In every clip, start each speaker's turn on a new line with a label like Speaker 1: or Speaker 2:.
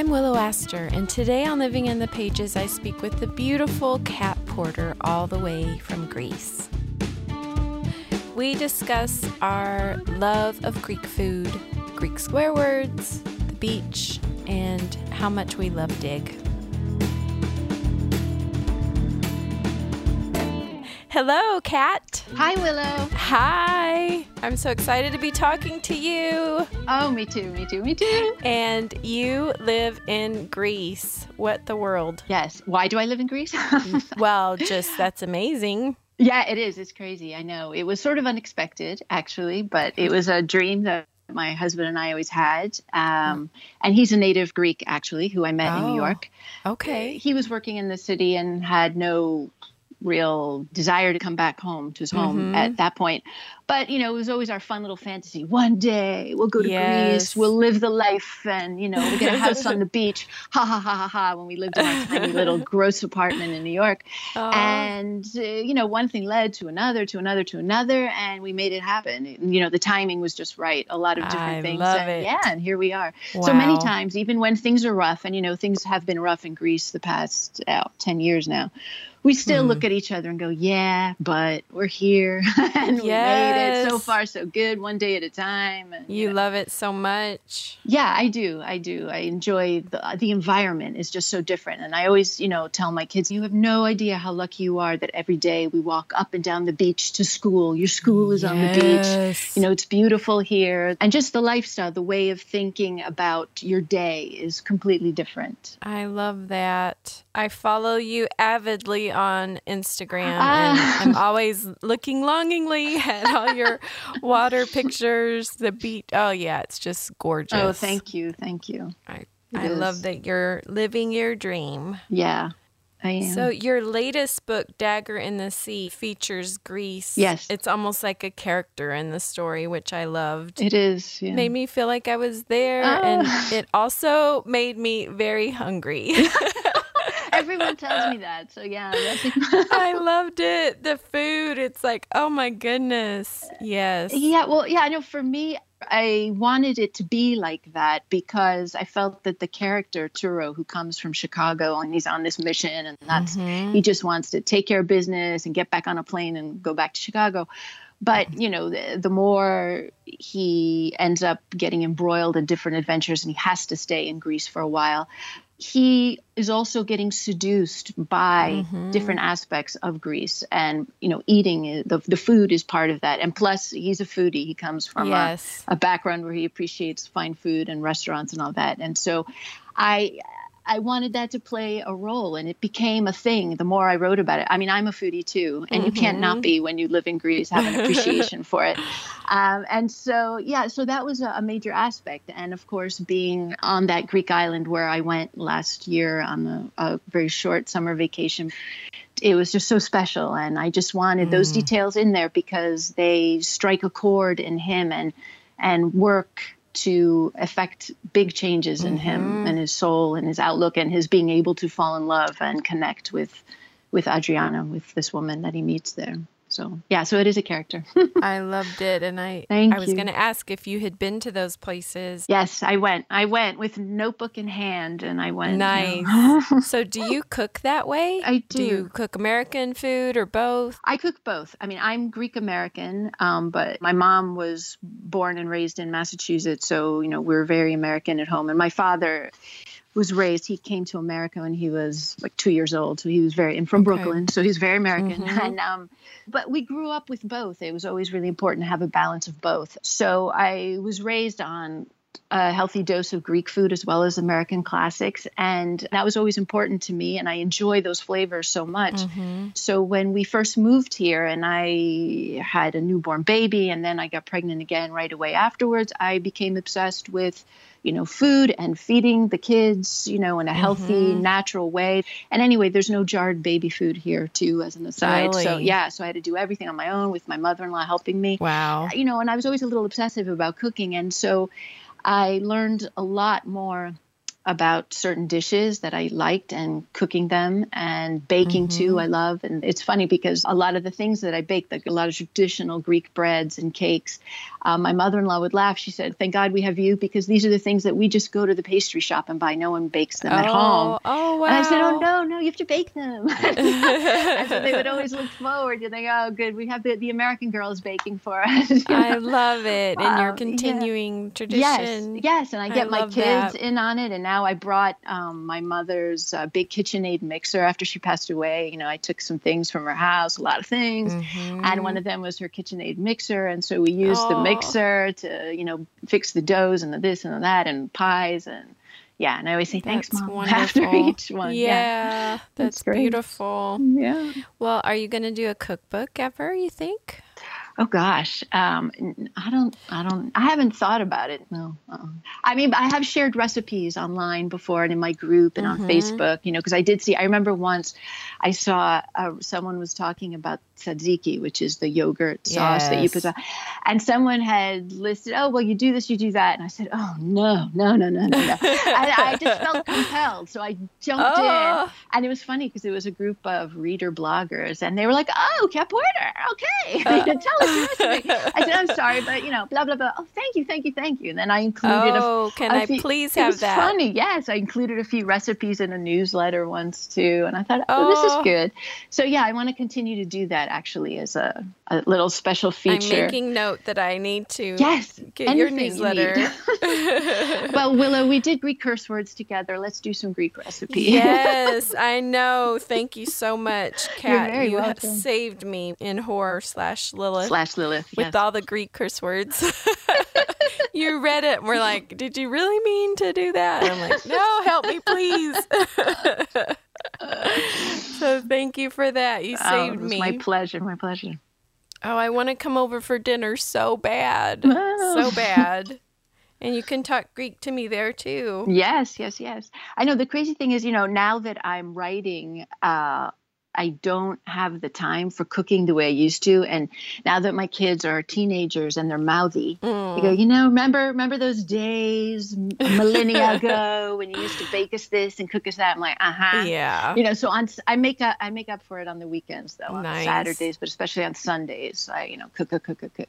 Speaker 1: I'm Willow Aster, and today on Living in the Pages, I speak with the beautiful Cat Porter, all the way from Greece. We discuss our love of Greek food, Greek square words, the beach, and how much we love Dig. Hello, Cat.
Speaker 2: Hi, Willow.
Speaker 1: Hi. I'm so excited to be talking to you.
Speaker 2: Oh, me too, me too, me too.
Speaker 1: And you live in Greece. What the world?
Speaker 2: Yes. Why do I live in Greece?
Speaker 1: well, just that's amazing.
Speaker 2: Yeah, it is. It's crazy. I know. It was sort of unexpected, actually, but it was a dream that my husband and I always had. Um, and he's a native Greek, actually, who I met
Speaker 1: Oh,
Speaker 2: in New York.
Speaker 1: Okay.
Speaker 2: He was working in the city and had no real desire to come back home to his home
Speaker 1: Mhm.
Speaker 2: at that point. But, you know, it was always our fun little fantasy. One day we'll go to
Speaker 1: Yes.
Speaker 2: Greece, we'll live the life, and, you know, we'll get a house on the beach. Ha ha ha ha ha. When we lived in our tiny little gross apartment in New York.
Speaker 1: Oh,
Speaker 2: And, uh, you know, one thing led to another, to another, to another, and we made it happen. You know, the timing was just right. A lot of different
Speaker 1: I
Speaker 2: things.
Speaker 1: love
Speaker 2: and
Speaker 1: it.
Speaker 2: Yeah, and here we are. So many times, even when things are rough, and, you know, things have been rough in Greece the past uh, 10 years now, we still
Speaker 1: Hmm.
Speaker 2: look at each other and go, yeah, but we're here and we made it. So far, so good, one day at a time. And,
Speaker 1: you love it so much.
Speaker 2: Yeah, I do. I do. I enjoy the the environment is just so different. And I always, you know, tell my kids, you have no idea how lucky you are that every day we walk up and down the beach to school. Your school is on the beach. You know, it's beautiful here. And just the lifestyle, the way of thinking about your day is completely different.
Speaker 1: I love that. I follow you avidly on Instagram and
Speaker 2: Ah.
Speaker 1: I'm always looking longingly at all your water pictures, the beach. Oh yeah, it's just gorgeous.
Speaker 2: Oh, thank you. Thank you.
Speaker 1: I, I love that you're living your dream.
Speaker 2: Yeah, I am.
Speaker 1: So your latest book, Dagger in the Sea, features Greece.
Speaker 2: Yes.
Speaker 1: It's almost like a character in the story, which I loved.
Speaker 2: it is. Yeah.
Speaker 1: made me feel like I was there
Speaker 2: Ah.
Speaker 1: and it also made me very hungry.
Speaker 2: Everyone tells me that. So yeah,
Speaker 1: I loved it. The food, it's like, oh my goodness. Yes.
Speaker 2: Yeah, well, yeah, I know for me, I wanted it to be like that because I felt that the character Turo, who comes from Chicago and he's on this mission, and that's
Speaker 1: Mhm.
Speaker 2: he just wants to take care of business and get back on a plane and go back to Chicago. But you know, the, the more he ends up getting embroiled in different adventures, and he has to stay in Greece for a while. He is also getting seduced by
Speaker 1: Mhm.
Speaker 2: different aspects of Greece, and you know, eating the the food is part of that. And plus, he's a foodie. He comes from a, a background where he appreciates fine food and restaurants and all that. And so I I wanted that to play a role and it became a thing the more I wrote about it. I mean, I'm a foodie too, and you can't not be when you live in Greece, have an appreciation for it. Um, and so, yeah, so that was a, major aspect. And of course, being on that Greek island where I went last year on a, a very short summer vacation, it was just so special. And I just wanted those details in there because they strike a chord in him and and work to affect big changes in him mm-hmm. and his soul and his outlook and his being able to fall in love and connect with with Adriana, with this woman that he meets there. So yeah, so it is a character.
Speaker 1: I loved it. And I,
Speaker 2: Thank
Speaker 1: I was going to ask if you had been to those places.
Speaker 2: yes, I went. I went with notebook in hand, and I went. you
Speaker 1: Nice.
Speaker 2: know.
Speaker 1: so, do you cook that way?
Speaker 2: I
Speaker 1: Do
Speaker 2: Do you
Speaker 1: cook American food or both?
Speaker 2: I cook both. I mean, I'm Greek American, um, but my mom was born and raised in Massachusetts, so you know we're very American at home. And my father was raised. He came to America when he was like two years old, so he was very and from
Speaker 1: Okay.
Speaker 2: Brooklyn, so he's very American.
Speaker 1: Mhm.
Speaker 2: And um, but we grew up with both. It was always really important to have a balance of both. So I was raised on a healthy dose of Greek food as well as American classics. And that was always important to me. And I enjoy those flavors so much.
Speaker 1: Mhm.
Speaker 2: So when we first moved here and I had a newborn baby and then I got pregnant again right away afterwards, I became obsessed with, you know, food and feeding the kids, you know, in a healthy,
Speaker 1: Mhm.
Speaker 2: natural way. And anyway, there's no jarred baby food here too, as an aside. So yeah, so I had to do everything on my own with my mother-in-law helping me
Speaker 1: Wow.
Speaker 2: you know, and I was always a little obsessive about cooking. And so I learned a lot more about certain dishes that I liked and cooking them and baking too. Mm-hmm. I love. And it's funny because a lot of the things that I bake, like a lot of traditional Greek breads and cakes, uh, my mother-in-law would laugh. She said, "Thank God we have you because these are the things that we just go to the pastry shop and buy. No one bakes them
Speaker 1: oh,
Speaker 2: at home."
Speaker 1: Oh wow!
Speaker 2: And I said, "Oh no, no, you have to bake them." and so they would always look forward. You think, "Oh, good, we have the, the American girls baking for us."
Speaker 1: I love it, and you're continuing yeah. tradition.
Speaker 2: Yes, yes, and I get I my kids that. in on it. And now I brought um, my mother's uh, big KitchenAid mixer after she passed away. You know, I took some things from her house, a lot of things, mm-hmm. and one of them was her KitchenAid mixer, and so we used oh. the mixer to you know fix the doughs and the this and the that and pies and yeah, and I always say thanks, that's mom, wonderful. after each one.
Speaker 1: Yeah, yeah. that's, that's beautiful.
Speaker 2: Yeah.
Speaker 1: Well, are you going to do a cookbook ever? You think?
Speaker 2: Oh gosh, um, I don't, I don't, I haven't thought about it. No, uh-uh. I mean, I have shared recipes online before and in my group and mm-hmm. on Facebook. You know, because I did see. I remember once I saw uh, someone was talking about tzatziki, which is the yogurt sauce yes. that you put on, and someone had listed, oh well, you do this, you do that, and I said, oh no, no, no, no, no, no. I, I just felt compelled, so I jumped oh. in, and it was funny because it was a group of reader bloggers, and they were like, oh, Cat Porter, okay, tell us I said, I'm sorry, but you know, blah blah blah. Oh, thank you, thank you, thank you. And then I included.
Speaker 1: Oh,
Speaker 2: a,
Speaker 1: can
Speaker 2: a
Speaker 1: I
Speaker 2: few,
Speaker 1: please have
Speaker 2: it
Speaker 1: that?
Speaker 2: Funny, yes. I included a few recipes in a newsletter once too, and I thought, oh, oh. this is oh. good. So yeah, I want to continue to do that actually as a, a little special feature.
Speaker 1: I'm making note that I need to.
Speaker 2: Yes,
Speaker 1: get your newsletter.
Speaker 2: You well, Willow, we did Greek curse words together. Let's do some Greek recipes.
Speaker 1: yes, I know. Thank you so much, Cat.
Speaker 2: you
Speaker 1: welcome. saved me in horror slash Lilith
Speaker 2: slash Lilith
Speaker 1: with
Speaker 2: yes.
Speaker 1: all the Greek curse words. you read it and we're like, did you really mean to do that? And I'm like, no, help me, please. so thank you for that. You oh, saved
Speaker 2: oh,
Speaker 1: me.
Speaker 2: My pleasure. My pleasure.
Speaker 1: Oh, I want to come over for dinner so bad. So bad. And you can talk Greek to me there too.
Speaker 2: Yes, yes, yes. I know the crazy thing is, you know, now that I'm writing uh, I don't have the time for cooking the way I used to. And now that my kids are teenagers and they're mouthy, mm. I go, you know, remember remember those days millennia ago when you used to bake us this and cook us that? I'm like, uh huh.
Speaker 1: Yeah.
Speaker 2: You know, so on I make up I make up for it on the weekends though, on
Speaker 1: nice.
Speaker 2: Saturdays, but especially on Sundays. I you know cook cook cook cook cook.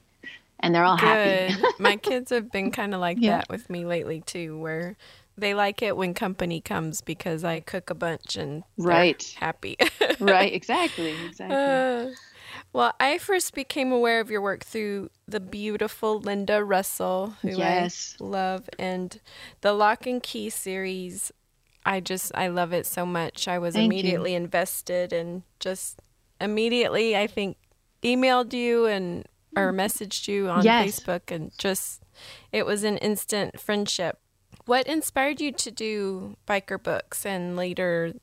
Speaker 2: And they're all
Speaker 1: Good.
Speaker 2: happy.
Speaker 1: my kids have been kind of like yeah. that with me lately too, where they like it when company comes because I cook a bunch and
Speaker 2: right
Speaker 1: happy.
Speaker 2: right, exactly, exactly. Uh,
Speaker 1: well, I first became aware of your work through the beautiful Linda Russell, who
Speaker 2: yes.
Speaker 1: I love, and the Lock and Key series. I just I love it so much. I was
Speaker 2: Thank
Speaker 1: immediately
Speaker 2: you.
Speaker 1: invested and just immediately I think emailed you and or messaged you on
Speaker 2: yes.
Speaker 1: Facebook and just it was an instant friendship what inspired you to do biker books and later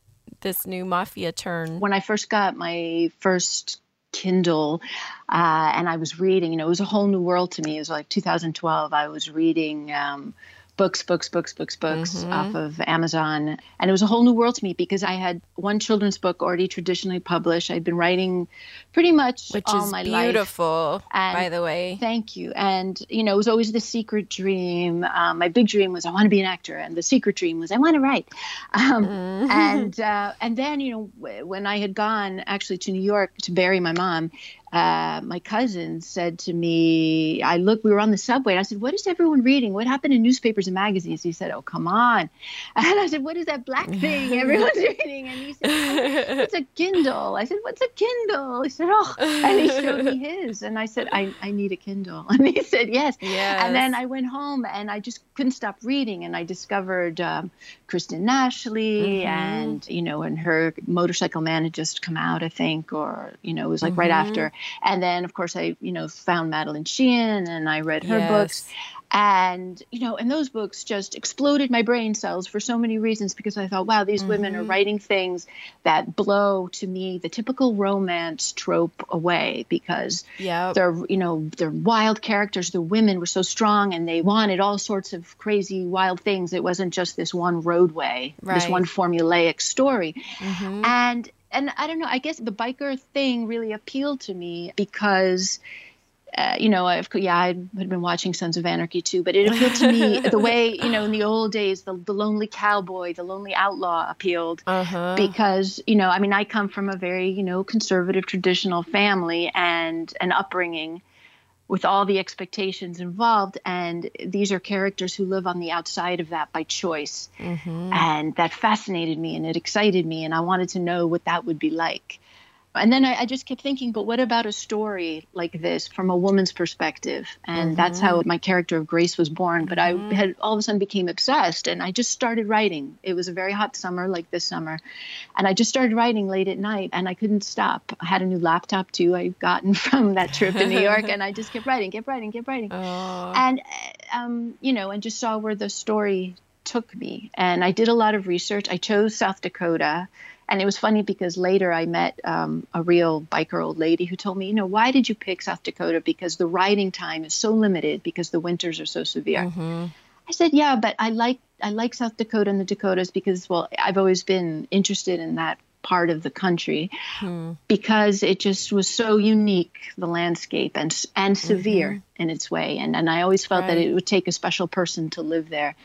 Speaker 1: this new mafia turn?
Speaker 2: When I first got my first Kindle, uh, and I was reading. You know, it was a whole new world to me. It was like 2012. I was reading um, books, books, books, books, books mm-hmm. off of Amazon. And it was a whole new world to me because I had one children's book already traditionally published. I'd been writing pretty much
Speaker 1: Which
Speaker 2: all
Speaker 1: is
Speaker 2: my
Speaker 1: beautiful,
Speaker 2: life. And
Speaker 1: by the way.
Speaker 2: Thank you. And, you know, it was always the secret dream. Um, my big dream was I want to be an actor. And the secret dream was I want to write. Um, mm-hmm. And, uh, and then, you know, when I had gone actually to New York to bury my mom, uh, my cousin said to me, I look, we were on the subway, and I said, What is everyone reading? What happened in newspapers and magazines? He said, Oh, come on. And I said, What is that black thing everyone's reading? And he said, oh, It's a Kindle. I said, What's a Kindle? He said, Oh, and he showed me his. And I said, I, I need a Kindle. And he said, Yes.
Speaker 1: yes.
Speaker 2: And then I went home and I just couldn't stop reading. And I discovered um, Kristen Ashley, mm-hmm. and, you know, and her motorcycle man had just come out, I think, or, you know, it was like mm-hmm. right after. And then, of course, I, you know, found Madeline Sheehan and I read her
Speaker 1: yes.
Speaker 2: books. And, you know, and those books just exploded my brain cells for so many reasons because I thought, wow, these mm-hmm. women are mm-hmm. writing things that blow to me the typical romance trope away because
Speaker 1: yep.
Speaker 2: they're, you know, they're wild characters. The women were so strong and they wanted all sorts of crazy, wild things. It wasn't just this one roadway,
Speaker 1: right.
Speaker 2: this one formulaic story.
Speaker 1: Mm-hmm.
Speaker 2: And and I don't know, I guess the biker thing really appealed to me because. Uh, you know, I've, yeah, I had been watching Sons of Anarchy too, but it appealed to me the way, you know, in the old days, the, the lonely cowboy, the lonely outlaw appealed
Speaker 1: uh-huh.
Speaker 2: because, you know, I mean, I come from a very, you know, conservative, traditional family and an upbringing with all the expectations involved. And these are characters who live on the outside of that by choice. Mm-hmm. And that fascinated me and it excited me. And I wanted to know what that would be like. And then I, I just kept thinking, but what about a story like this from a woman's perspective? And mm-hmm. that's how my character of Grace was born. But mm-hmm. I had all of a sudden became obsessed and I just started writing. It was a very hot summer, like this summer. And I just started writing late at night and I couldn't stop. I had a new laptop too, I'd gotten from that trip in New York. and I just kept writing, kept writing, kept writing. Oh. And, um, you know, and just saw where the story took me. And I did a lot of research. I chose South Dakota and it was funny because later I met um, a real biker old lady who told me, you know, why did you pick South Dakota? Because the riding time is so limited because the winters are so severe. Mm-hmm. I said, yeah, but I like I like South Dakota and the Dakotas because, well, I've always been interested in that part of the country hmm. because it just was so unique the landscape and and severe mm-hmm. in its way and and I always felt right. that it would take a special person to live there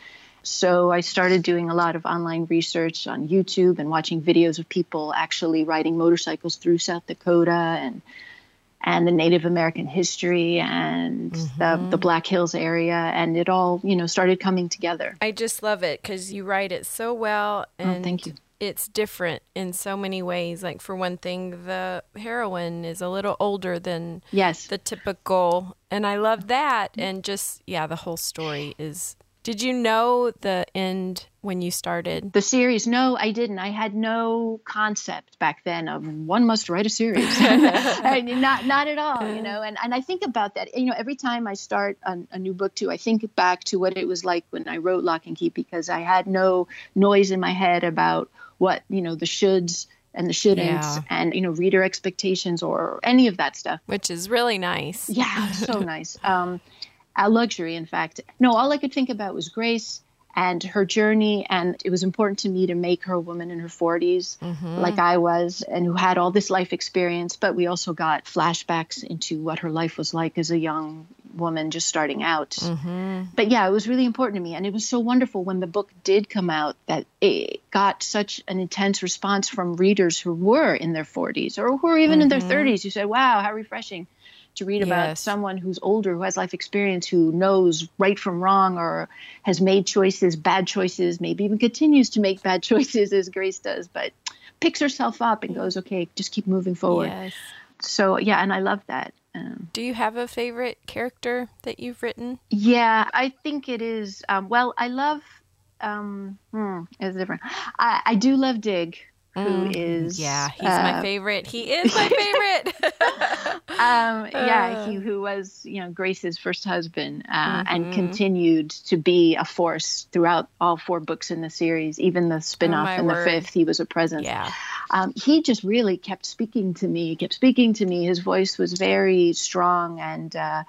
Speaker 2: so I started doing a lot of online research on YouTube and watching videos of people actually riding motorcycles through South Dakota and and the Native American history and mm-hmm. the, the Black Hills area. And it all, you know, started coming together.
Speaker 1: I just love it because you write it so well. And
Speaker 2: oh, thank you.
Speaker 1: It's different in so many ways. Like, for one thing, the heroine is a little older than
Speaker 2: yes.
Speaker 1: the typical. And I love that. And just, yeah, the whole story is did you know the end when you started
Speaker 2: the series? No, I didn't. I had no concept back then of one must write a series. not not at all, you know. And and I think about that. You know, every time I start a, a new book too, I think back to what it was like when I wrote Lock and Key because I had no noise in my head about what you know the shoulds and the shouldn'ts yeah. and you know reader expectations or any of that stuff
Speaker 1: which is really nice
Speaker 2: yeah so nice um, a luxury, in fact. No, all I could think about was Grace and her journey. And it was important to me to make her a woman in her 40s, mm-hmm. like I was, and who had all this life experience. But we also got flashbacks into what her life was like as a young woman just starting out. Mm-hmm. But yeah, it was really important to me. And it was so wonderful when the book did come out that it got such an intense response from readers who were in their 40s or who were even mm-hmm. in their 30s who said, wow, how refreshing to read about yes. someone who's older, who has life experience, who knows right from wrong or has made choices, bad choices, maybe even continues to make bad choices as Grace does, but picks herself up and goes, okay, just keep moving forward. Yes. So, yeah, and I love that.
Speaker 1: Um, Do you have a favorite character that you've written?
Speaker 2: Yeah, I think it is. Um, well, I love. Um, hmm, it's different. I, I do love Dig who mm, is
Speaker 1: yeah he's uh, my favorite. He is my favorite.
Speaker 2: Um, yeah he uh. who was you know grace's first husband uh, mm-hmm. and continued to be a force throughout all four books in the series even the spin-off oh, in the fifth he was a presence.
Speaker 1: Yeah.
Speaker 2: Um, he just really kept speaking to me He kept speaking to me. His voice was very strong and uh,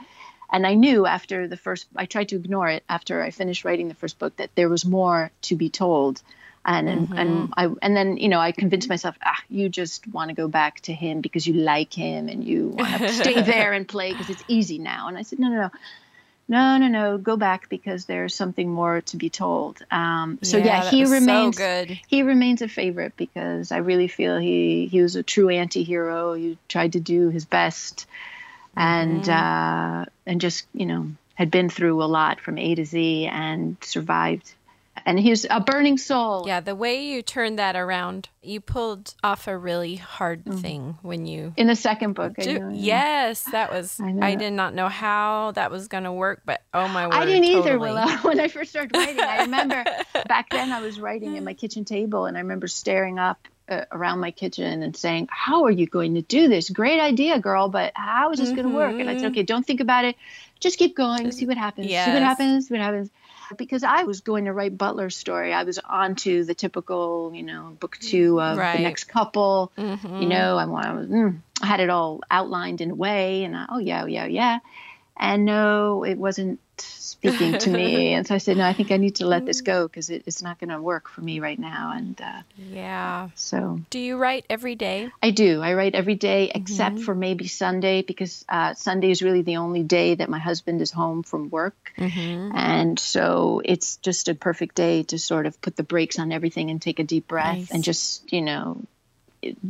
Speaker 2: and I knew after the first, I tried to ignore it after I finished writing the first book that there was more to be told and mm-hmm. and I and then you know I convinced myself ah you just want to go back to him because you like him and you want to stay there and play because it's easy now. And I said no no no. No no no. Go back because there's something more to be told. Um, so yeah, yeah he remains
Speaker 1: so
Speaker 2: he remains a favorite because I really feel he he was a true anti-hero. He tried to do his best and uh, and just you know had been through a lot from A to Z and survived and he's a burning soul.
Speaker 1: Yeah, the way you turned that around, you pulled off a really hard mm. thing when you
Speaker 2: in the second book.
Speaker 1: Do, know, yes, that was. I, I, did not know how that was going to work, but oh my word,
Speaker 2: I didn't
Speaker 1: totally.
Speaker 2: either. Willow, when I first started writing, I remember back then I was writing at my kitchen table, and I remember staring up uh, around my kitchen and saying, "How are you going to do this? Great idea, girl, but how is this mm-hmm. going to work?" And I said, "Okay, don't think about it. Just keep going. See what happens. Yes. See what happens. See what happens." because I was going to write Butler's story. I was onto the typical, you know, book two of right. the next couple. Mm-hmm. You know, I, I, was, mm, I had it all outlined in a way, and I, oh yeah, yeah, yeah. And no, it wasn't speaking to me. and so I said, no, I think I need to let this go because it, it's not going to work for me right now. And uh,
Speaker 1: yeah.
Speaker 2: So
Speaker 1: do you write every day?
Speaker 2: I do. I write every day except mm-hmm. for maybe Sunday because uh, Sunday is really the only day that my husband is home from work. Mm-hmm. And so it's just a perfect day to sort of put the brakes on everything and take a deep breath nice. and just, you know,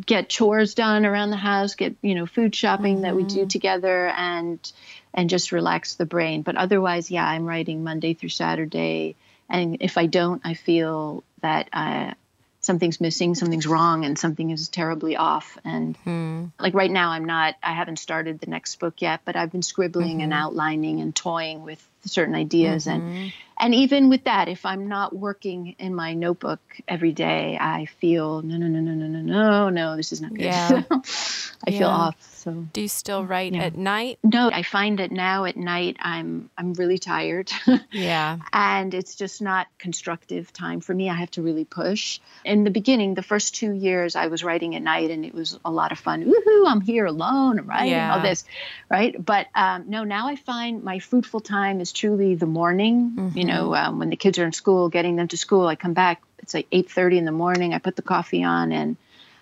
Speaker 2: get chores done around the house, get you know food shopping mm-hmm. that we do mm-hmm. together, and and just relax the brain. But otherwise, yeah, I'm writing Monday through Saturday, and if I don't, I feel that uh, something's missing, something's wrong, and something is terribly off. And mm. like right now, I'm not, I haven't started the next book yet, but I've been scribbling mm-hmm. and outlining and toying with certain ideas mm-hmm. and and even with that if i'm not working in my notebook every day i feel no no no no no no no no this is not good yeah. i yeah. feel off so
Speaker 1: do you still write yeah. at night
Speaker 2: no i find that now at night i'm i'm really tired
Speaker 1: yeah
Speaker 2: and it's just not constructive time for me i have to really push in the beginning the first two years i was writing at night and it was a lot of fun woohoo i'm here alone i'm writing yeah. all this right but um, no now i find my fruitful time is truly the morning. Mm-hmm. You know, um, when the kids are in school, getting them to school, I come back. It's like eight thirty in the morning. I put the coffee on and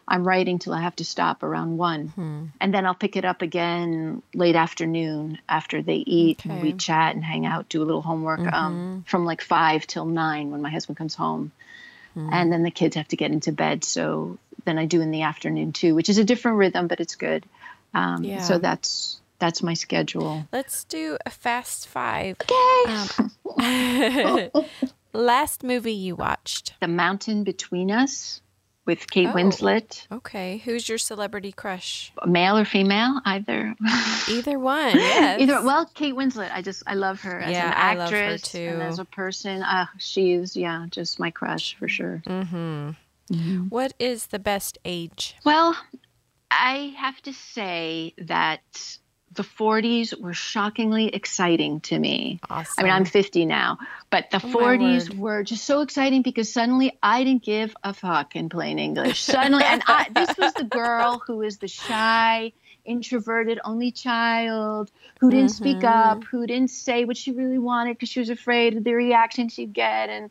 Speaker 2: I'm writing till I have to stop around one, mm-hmm. and then I'll pick it up again late afternoon after they eat okay. and we chat and hang out, do a little homework um, mm-hmm. um, from like five till nine when my husband comes home, mm-hmm. and then the kids have to get into bed. So then I do in the afternoon too, which is a different rhythm, but it's good. Um, yeah. So that's that's my schedule.
Speaker 1: Let's do a fast five.
Speaker 2: Okay.
Speaker 1: Um, last movie you watched?
Speaker 2: The Mountain Between Us with Kate oh, Winslet.
Speaker 1: Okay. Who's your celebrity crush?
Speaker 2: Male or female? Either.
Speaker 1: Either one. Yes.
Speaker 2: Either. Well, Kate Winslet. I just I love her as yeah, an actress
Speaker 1: and
Speaker 2: as a person. Uh, she's yeah, just my crush for sure.
Speaker 1: Mm-hmm. Mm-hmm. What is the best age?
Speaker 2: Well, I have to say that the 40s were shockingly exciting to me.
Speaker 1: Awesome.
Speaker 2: I mean, I'm 50 now, but the oh 40s were just so exciting because suddenly I didn't give a fuck in plain English. Suddenly, and I, this was the girl who was the shy, introverted only child who didn't mm-hmm. speak up, who didn't say what she really wanted because she was afraid of the reaction she'd get and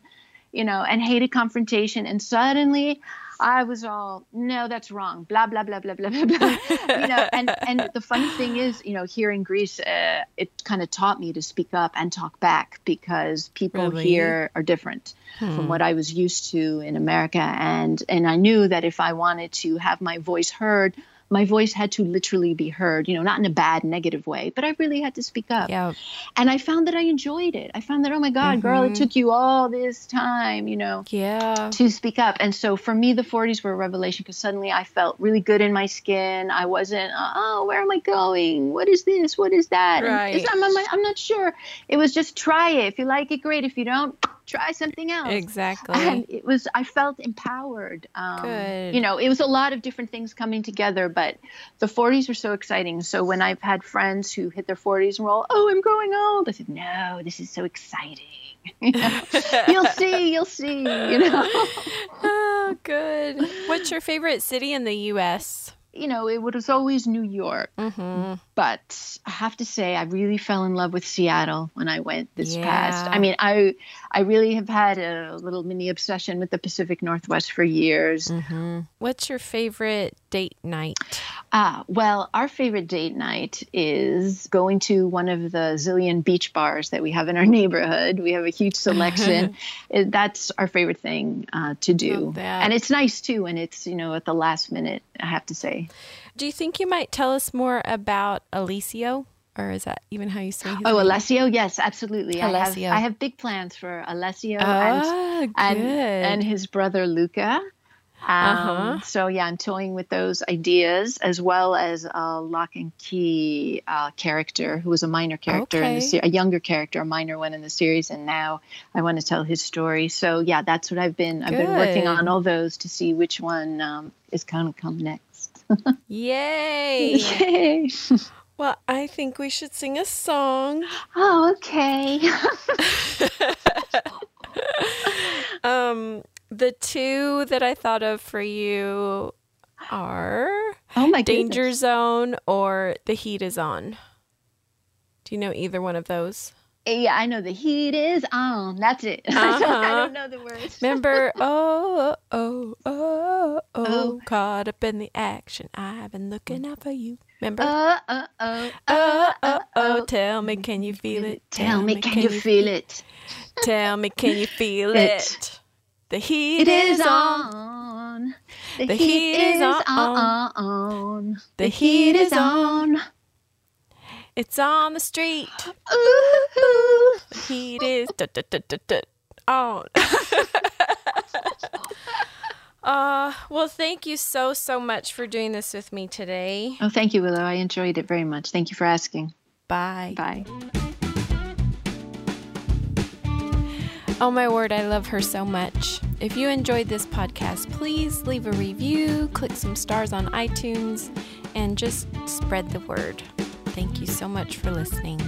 Speaker 2: you know, and hated confrontation. And suddenly I was all, no, that's wrong, blah, blah, blah, blah, blah, blah, blah. you know, and, and the funny thing is, you know, here in Greece, uh, it kind of taught me to speak up and talk back because people really? here are different hmm. from what I was used to in America. And, and I knew that if I wanted to have my voice heard, my voice had to literally be heard, you know, not in a bad, negative way, but I really had to speak up.
Speaker 1: Yeah.
Speaker 2: And I found that I enjoyed it. I found that, oh my God, mm-hmm. girl, it mm-hmm. took you all this time, you know,
Speaker 1: yeah.
Speaker 2: to speak up. And so for me, the 40s were a revelation because suddenly I felt really good in my skin. I wasn't, oh, where am I going? What is this? What is that?
Speaker 1: Right.
Speaker 2: I'm, I'm, I'm not sure. It was just try it. If you like it, great. If you don't, try something else.
Speaker 1: Exactly.
Speaker 2: And it was, I felt empowered.
Speaker 1: Um, Good.
Speaker 2: You know, it was a lot of different things coming together, but the 40s were so exciting. So when I've had friends who hit their 40s and roll, oh, I'm growing old, I said, no, this is so exciting. you know, you'll see, you'll see, you know.
Speaker 1: oh, good. What's your favorite city in the U.S.?
Speaker 2: you know, it was always New York.
Speaker 1: Mm-hmm.
Speaker 2: But I have to say, I really fell in love with Seattle when I went this yeah. past. I mean, I I really have had a little mini obsession with the Pacific Northwest for years.
Speaker 1: Mm-hmm. What's your favorite date night?
Speaker 2: Ah, well, our favorite date night is going to one of the zillion beach bars that we have in our neighborhood. We have a huge selection. That's our favorite thing uh, to do, and it's nice too. And it's you know at the last minute, I have to say.
Speaker 1: Do you think you might tell us more about Alessio? Or is that even how you say his
Speaker 2: Oh,
Speaker 1: name?
Speaker 2: Alessio? Yes, absolutely.
Speaker 1: Alessio.
Speaker 2: I have, I have big plans for Alessio
Speaker 1: oh,
Speaker 2: and, and, and his brother Luca. Um, uh-huh. So yeah, I'm toying with those ideas as well as a lock and key uh, character who was a minor character okay. in the se- a younger character, a minor one in the series, and now I want to tell his story. So yeah, that's what I've been. I've been working on all those to see which one um, is going to come next.
Speaker 1: Yay!
Speaker 2: Yay!
Speaker 1: Well, I think we should sing a song.
Speaker 2: Oh, okay.
Speaker 1: um the two that I thought of for you are
Speaker 2: Oh my
Speaker 1: Danger
Speaker 2: goodness.
Speaker 1: Zone or The Heat is On. Do you know either one of those?
Speaker 2: Yeah, I know the heat is on. That's it. Uh-huh. I, don't, I, don't, know the words.
Speaker 1: Remember, oh, oh, oh, oh, oh, caught up in the action. I've been looking out for you. Remember?
Speaker 2: Uh, uh, oh, oh, oh,
Speaker 1: oh, oh, oh. Tell me, can you feel it?
Speaker 2: Tell me, can you feel it?
Speaker 1: Tell me, can you feel it? The heat
Speaker 2: it is on. The, the heat, heat, is on. on.
Speaker 1: The, heat is on. It's on the street. Ooh. The heat is on. uh, well, thank you so, so much for doing this with me today.
Speaker 2: Oh, thank you, Willow. I enjoyed it very much. Thank you for asking.
Speaker 1: Bye.
Speaker 2: Bye.
Speaker 1: Oh my word, I love her so much. If you enjoyed this podcast, please leave a review, click some stars on iTunes, and just spread the word. Thank you so much for listening.